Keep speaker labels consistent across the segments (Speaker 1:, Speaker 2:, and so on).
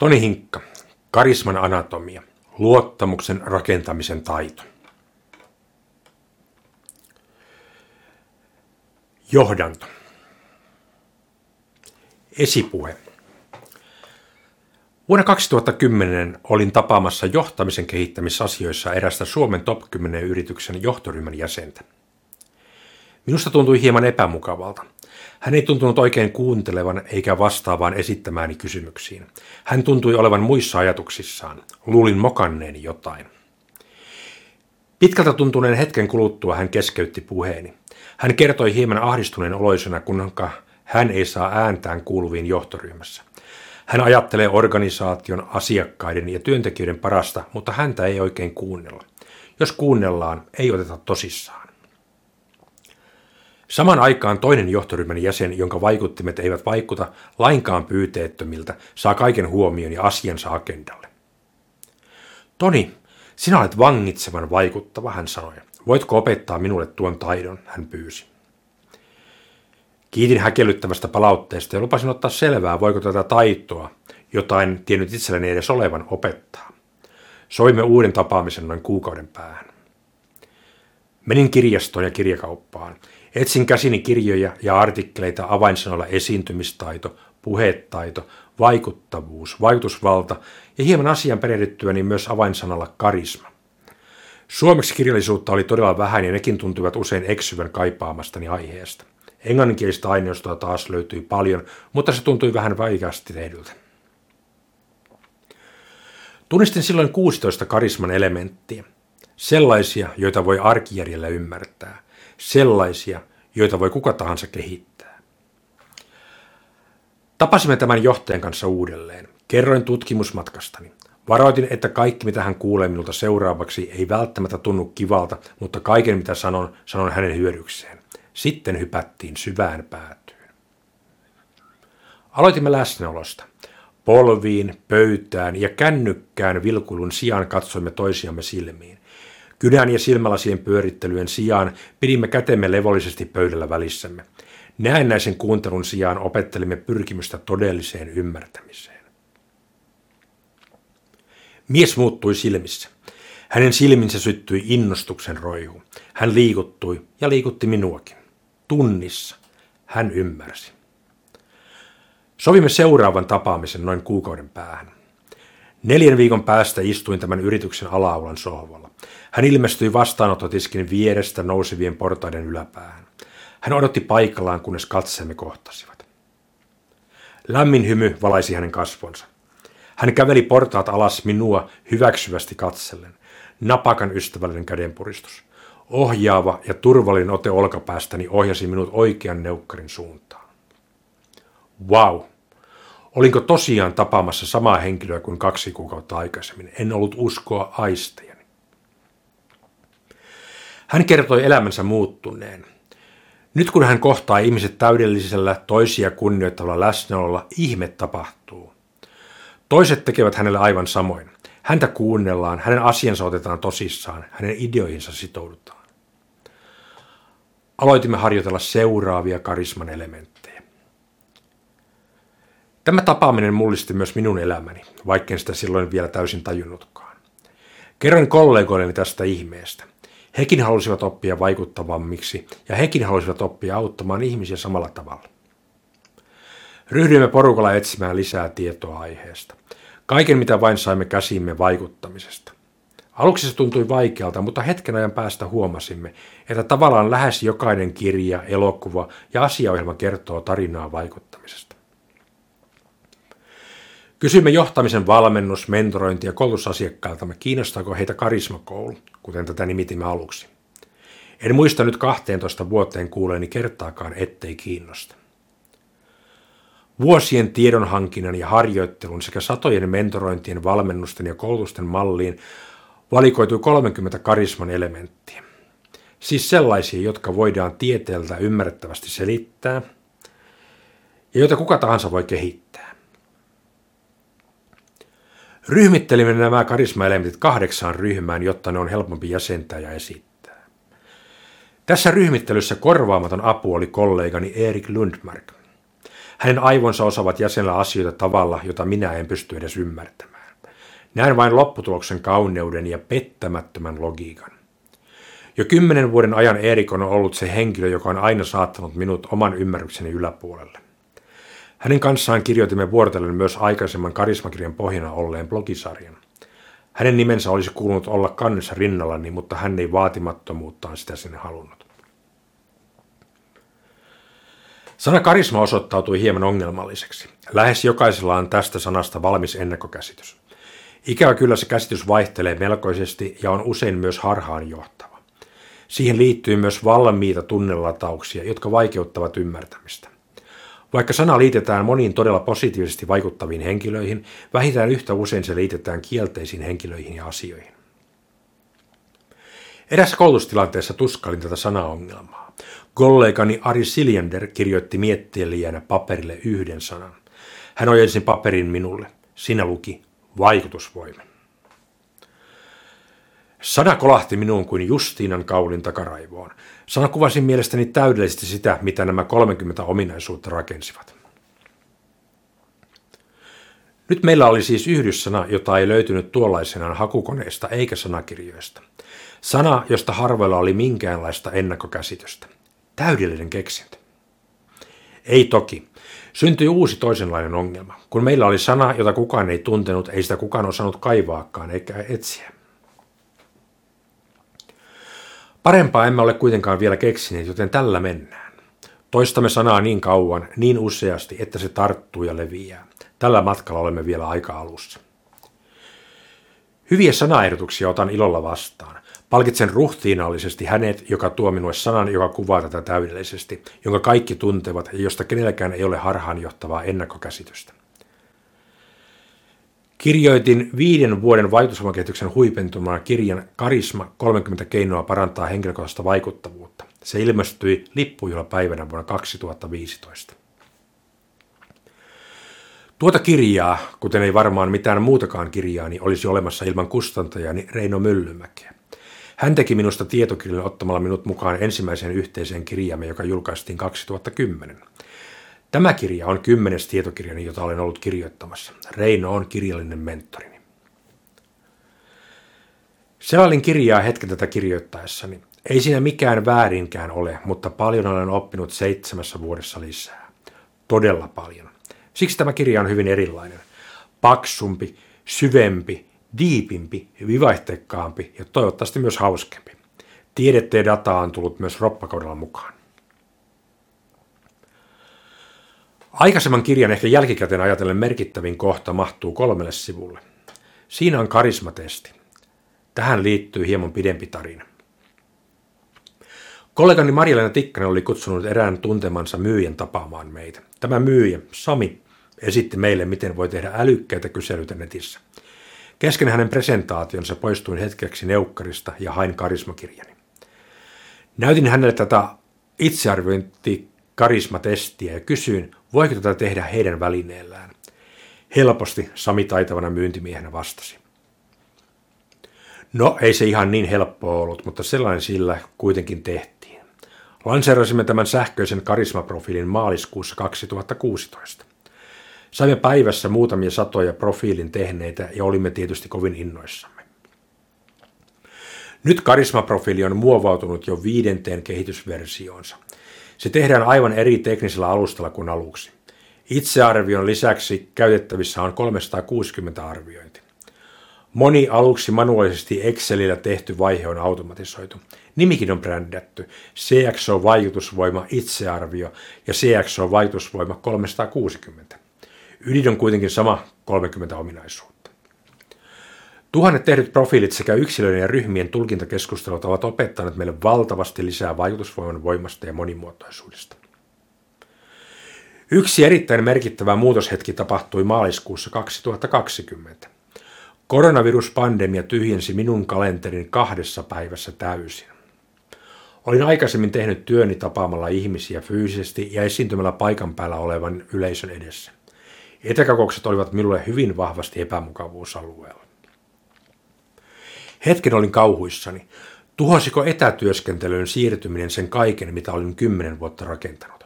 Speaker 1: Toni Hinkka, karisman anatomia, luottamuksen rakentamisen taito. Johdanto. Esipuhe. Vuonna 2010 olin tapaamassa johtamisen kehittämisasioissa erästä Suomen top 10 yrityksen johtoryhmän jäsentä. Minusta tuntui hieman epämukavalta. Hän ei tuntunut oikein kuuntelevan eikä vastaavaan esittämääni kysymyksiin. Hän tuntui olevan muissa ajatuksissaan. Luulin mokanneeni jotain. Pitkältä tuntuneen hetken kuluttua hän keskeytti puheeni. Hän kertoi hieman ahdistuneen oloisena, kun hän ei saa ääntään kuuluviin johtoryhmässä. Hän ajattelee organisaation, asiakkaiden ja työntekijöiden parasta, mutta häntä ei oikein kuunnella. Jos kuunnellaan, ei oteta tosissaan. Saman aikaan toinen johtoryhmän jäsen, jonka vaikuttimet eivät vaikuta lainkaan pyyteettömiltä, saa kaiken huomion ja asiansa agendalle. Toni, sinä olet vangitsevan vaikuttava, hän sanoi. Voitko opettaa minulle tuon taidon, hän pyysi. Kiitin häkellyttävästä palautteesta ja lupasin ottaa selvää, voiko tätä taitoa, jotain tiennyt itselleni edes olevan, opettaa. Soimme uuden tapaamisen noin kuukauden päähän. Menin kirjastoon ja kirjakauppaan. Etsin käsini kirjoja ja artikkeleita avainsanoilla esiintymistaito, puhetaito, vaikuttavuus, vaikutusvalta ja hieman asian perehdyttyäni myös avainsanalla karisma. Suomeksi kirjallisuutta oli todella vähän ja nekin tuntuivat usein eksyvän kaipaamastani aiheesta. Englanninkielistä aineistoa taas löytyi paljon, mutta se tuntui vähän vaikeasti tehdyltä. Tunnistin silloin 16 karisman elementtiä. Sellaisia, joita voi arkijärjellä ymmärtää. Sellaisia, joita voi kuka tahansa kehittää. Tapasimme tämän johtajan kanssa uudelleen. Kerroin tutkimusmatkastani. Varoitin, että kaikki mitä hän kuulee minulta seuraavaksi ei välttämättä tunnu kivalta, mutta kaiken mitä sanon, sanon hänen hyödykseen. Sitten hypättiin syvään päätyyn. Aloitimme läsnäolosta. Polviin, pöytään ja kännykkään vilkuilun sijaan katsoimme toisiamme silmiin. Kynän ja silmälasien pyörittelyjen sijaan pidimme kätemme levollisesti pöydällä välissämme. Näennäisen kuuntelun sijaan opettelimme pyrkimystä todelliseen ymmärtämiseen. Mies muuttui silmissä. Hänen silminsä syttyi innostuksen roihu. Hän liikuttui ja liikutti minuakin. Tunnissa hän ymmärsi. Sovimme seuraavan tapaamisen noin kuukauden päähän. Neljän viikon päästä istuin tämän yrityksen alaulan sohvalla. Hän ilmestyi vastaanottotiskin vierestä nousevien portaiden yläpäähän. Hän odotti paikallaan, kunnes katseemme kohtasivat. Lämmin hymy valaisi hänen kasvonsa. Hän käveli portaat alas minua hyväksyvästi katsellen. Napakan ystävällinen kädenpuristus. Ohjaava ja turvallinen ote olkapäästäni ohjasi minut oikean neukkarin suuntaan. Wow! Olinko tosiaan tapaamassa samaa henkilöä kuin kaksi kuukautta aikaisemmin? En ollut uskoa aistejani. Hän kertoi elämänsä muuttuneen. Nyt kun hän kohtaa ihmiset täydellisellä toisia kunnioittavalla läsnäololla, ihme tapahtuu. Toiset tekevät hänelle aivan samoin. Häntä kuunnellaan, hänen asiansa otetaan tosissaan, hänen ideoihinsa sitoudutaan. Aloitimme harjoitella seuraavia karisman elementtejä. Tämä tapaaminen mullisti myös minun elämäni, vaikken sitä silloin vielä täysin tajunnutkaan. Kerroin kollegoilleni tästä ihmeestä. Hekin halusivat oppia vaikuttavammiksi ja hekin halusivat oppia auttamaan ihmisiä samalla tavalla. Ryhdyimme porukalla etsimään lisää tietoa aiheesta. Kaiken mitä vain saimme käsimme vaikuttamisesta. Aluksi se tuntui vaikealta, mutta hetken ajan päästä huomasimme, että tavallaan lähes jokainen kirja, elokuva ja asiaohjelma kertoo tarinaa vaikuttamisesta. Kysymme johtamisen valmennus, mentorointi ja koulutusasiakkailtamme, kiinnostaako heitä karismakoulu, kuten tätä nimitimme aluksi. En muista nyt 12 vuoteen kuuleeni kertaakaan, ettei kiinnosta. Vuosien tiedonhankinnan ja harjoittelun sekä satojen mentorointien, valmennusten ja koulutusten malliin valikoitui 30 karisman elementtiä. Siis sellaisia, jotka voidaan tieteeltä ymmärrettävästi selittää ja joita kuka tahansa voi kehittää. Ryhmittelimme nämä karismaelementit kahdeksaan ryhmään, jotta ne on helpompi jäsentää ja esittää. Tässä ryhmittelyssä korvaamaton apu oli kollegani Erik Lundmark – Hänen aivonsa osaavat jäsenellä asioita tavalla, jota minä en pysty edes ymmärtämään. Näen vain lopputuloksen kauneuden ja pettämättömän logiikan. Jo kymmenen vuoden ajan Erik on ollut se henkilö, joka on aina saattanut minut oman ymmärrykseni yläpuolelle. Hänen kanssaan kirjoitimme vuorotellen myös aikaisemman karismakirjan pohjana olleen blogisarjan. Hänen nimensä olisi kuulunut olla kannessa rinnallani, mutta hän ei vaatimattomuuttaan sitä sinne halunnut. Sana karisma osoittautui hieman ongelmalliseksi. Lähes jokaisella on tästä sanasta valmis ennakkokäsitys. Ikävä kyllä se käsitys vaihtelee melkoisesti ja on usein myös harhaanjohtava. Siihen liittyy myös valmiita tunnelatauksia, jotka vaikeuttavat ymmärtämistä. Vaikka sana liitetään moniin todella positiivisesti vaikuttaviin henkilöihin, vähintään yhtä usein se liitetään kielteisiin henkilöihin ja asioihin. Erässä koulutustilanteessa tuskalin tätä sanaongelmaa. Kollegani Ari Siljander kirjoitti miettelijänä paperille yhden sanan. Hän ojensi paperin minulle. Sinä luki vaikutusvoima. Sana kolahti minuun kuin Justiinan kaulin takaraivoon. Sana kuvasi mielestäni täydellisesti sitä, mitä nämä 30 ominaisuutta rakensivat. Nyt meillä oli siis yhdyssana, jota ei löytynyt tuollaisenaan hakukoneesta eikä sanakirjoista. Sana, josta harvoilla oli minkäänlaista ennakkokäsitystä. Täydellinen keksintö. Ei toki. Syntyi uusi toisenlainen ongelma. Kun meillä oli sana, jota kukaan ei tuntenut, ei sitä kukaan osannut kaivaakaan eikä etsiä. Parempaa emme ole kuitenkaan vielä keksineet, joten tällä mennään. Toistamme sanaa niin kauan, niin useasti, että se tarttuu ja leviää. Tällä matkalla olemme vielä aika alussa. Hyviä sanaehdotuksia otan ilolla vastaan. Palkitsen ruhtiinallisesti hänet, joka tuo minulle sanan, joka kuvaa tätä täydellisesti, jonka kaikki tuntevat ja josta kenelläkään ei ole harhaanjohtavaa ennakkokäsitystä. Kirjoitin viiden vuoden vaikutusvoimakehityksen huipentumana kirjan Karisma 30 keinoa parantaa henkilökohtaista vaikuttavuutta. Se ilmestyi lippujuhlapäivänä vuonna 2015. Tuota kirjaa, kuten ei varmaan mitään muutakaan kirjaa, niin olisi olemassa ilman kustantajani Reino Myllymäkeä. Hän teki minusta tietokirjan ottamalla minut mukaan ensimmäiseen yhteiseen kirjaamme, joka julkaistiin 2010. Tämä kirja on kymmenes tietokirjani, jota olen ollut kirjoittamassa. Reino on kirjallinen mentorini. Selailin kirjaa hetken tätä kirjoittaessani. Ei siinä mikään väärinkään ole, mutta paljon olen oppinut seitsemässä vuodessa lisää. Todella paljon. Siksi tämä kirja on hyvin erilainen. Paksumpi, syvempi, diipimpi, vivaihteikkaampi ja toivottavasti myös hauskempi. Tiedettä ja dataa on tullut myös roppakaudella mukaan. Aikaisemman kirjan ehkä jälkikäteen ajatellen merkittävin kohta mahtuu kolmelle sivulle. Siinä on karismatesti. Tähän liittyy hieman pidempi tarina. Kollegani Marjalena Tikkanen oli kutsunut erään tuntemansa myyjän tapaamaan meitä. Tämä myyjä, Sami, esitti meille, miten voi tehdä älykkäitä kyselyitä netissä. Kesken hänen presentaationsa poistuin hetkeksi neukkarista ja hain karismakirjani. Näytin hänelle tätä itsearviointi karismatestiä ja kysyin, voiko tätä tehdä heidän välineellään. Helposti Sami taitavana myyntimiehenä vastasi. No, ei se ihan niin helppoa ollut, mutta sellainen sillä kuitenkin tehtiin. Lanseerasimme tämän sähköisen karismaprofiilin maaliskuussa 2016. Saimme päivässä muutamia satoja profiilin tehneitä ja olimme tietysti kovin innoissamme. Nyt karismaprofiili on muovautunut jo viidenteen kehitysversioonsa – se tehdään aivan eri teknisellä alustalla kuin aluksi. Itsearvion lisäksi käytettävissä on 360 arviointi. Moni aluksi manuaalisesti Excelillä tehty vaihe on automatisoitu. Nimikin on brändätty. CXO vaikutusvoima itsearvio ja CXO vaikutusvoima 360. Ydin on kuitenkin sama 30 ominaisuutta. Tuhannet tehdyt profiilit sekä yksilöiden ja ryhmien tulkintakeskustelut ovat opettaneet meille valtavasti lisää vaikutusvoiman voimasta ja monimuotoisuudesta. Yksi erittäin merkittävä muutoshetki tapahtui maaliskuussa 2020. Koronaviruspandemia tyhjensi minun kalenterin kahdessa päivässä täysin. Olin aikaisemmin tehnyt työni tapaamalla ihmisiä fyysisesti ja esiintymällä paikan päällä olevan yleisön edessä. Etäkokoukset olivat minulle hyvin vahvasti epämukavuusalueella. Hetken olin kauhuissani. Tuhosiko etätyöskentelyyn siirtyminen sen kaiken, mitä olin kymmenen vuotta rakentanut?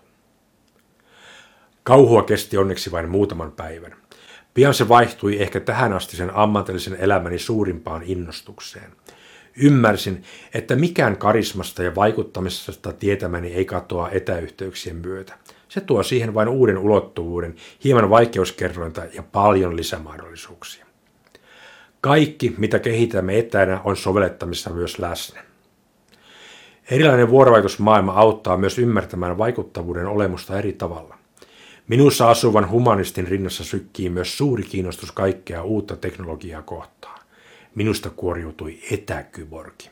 Speaker 1: Kauhua kesti onneksi vain muutaman päivän. Pian se vaihtui ehkä tähän asti sen ammatillisen elämäni suurimpaan innostukseen. Ymmärsin, että mikään karismasta ja vaikuttamisesta tietämäni ei katoa etäyhteyksien myötä. Se tuo siihen vain uuden ulottuvuuden, hieman vaikeuskerrointa ja paljon lisämahdollisuuksia. Kaikki, mitä kehitämme etänä, on sovellettamissa myös läsnä. Erilainen vuorovaikutusmaailma auttaa myös ymmärtämään vaikuttavuuden olemusta eri tavalla. Minussa asuvan humanistin rinnassa sykkii myös suuri kiinnostus kaikkea uutta teknologiaa kohtaan. Minusta kuoriutui etäkyborgi.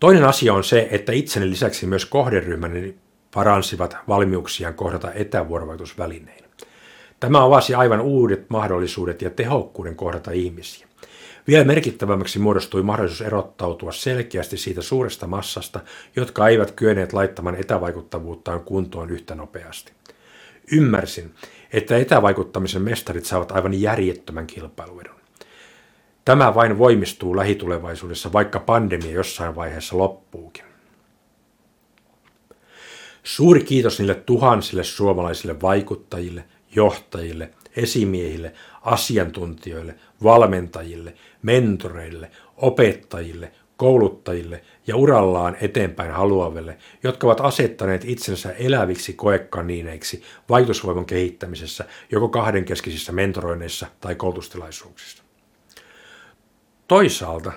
Speaker 1: Toinen asia on se, että itseni lisäksi myös kohderyhmäni paransivat valmiuksiaan kohdata etävuorovaikutusvälinein. Tämä avasi aivan uudet mahdollisuudet ja tehokkuuden kohdata ihmisiä. Vielä merkittävämmäksi muodostui mahdollisuus erottautua selkeästi siitä suuresta massasta, jotka eivät kyenneet laittamaan etävaikuttavuuttaan kuntoon yhtä nopeasti. Ymmärsin, että etävaikuttamisen mestarit saavat aivan järjettömän kilpailuedun. Tämä vain voimistuu lähitulevaisuudessa, vaikka pandemia jossain vaiheessa loppuukin. Suuri kiitos niille tuhansille suomalaisille vaikuttajille, johtajille, esimiehille, asiantuntijoille, valmentajille, mentoreille, opettajille, kouluttajille ja urallaan eteenpäin haluaville, jotka ovat asettaneet itsensä eläviksi koekaniineiksi vaikutusvoiman kehittämisessä joko kahdenkeskisissä mentoroinneissa tai koulutustilaisuuksissa. Toisaalta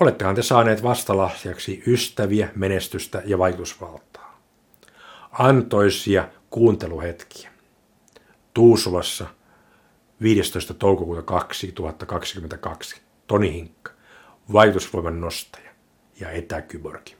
Speaker 1: olettehan te saaneet vastalahjaksi ystäviä, menestystä ja vaikutusvaltaa. Antoisia kuunteluhetkiä. Tuusulassa 15. toukokuuta 2022. Toni Hinkka, vaikutusvoiman nostaja ja etäkyborgi.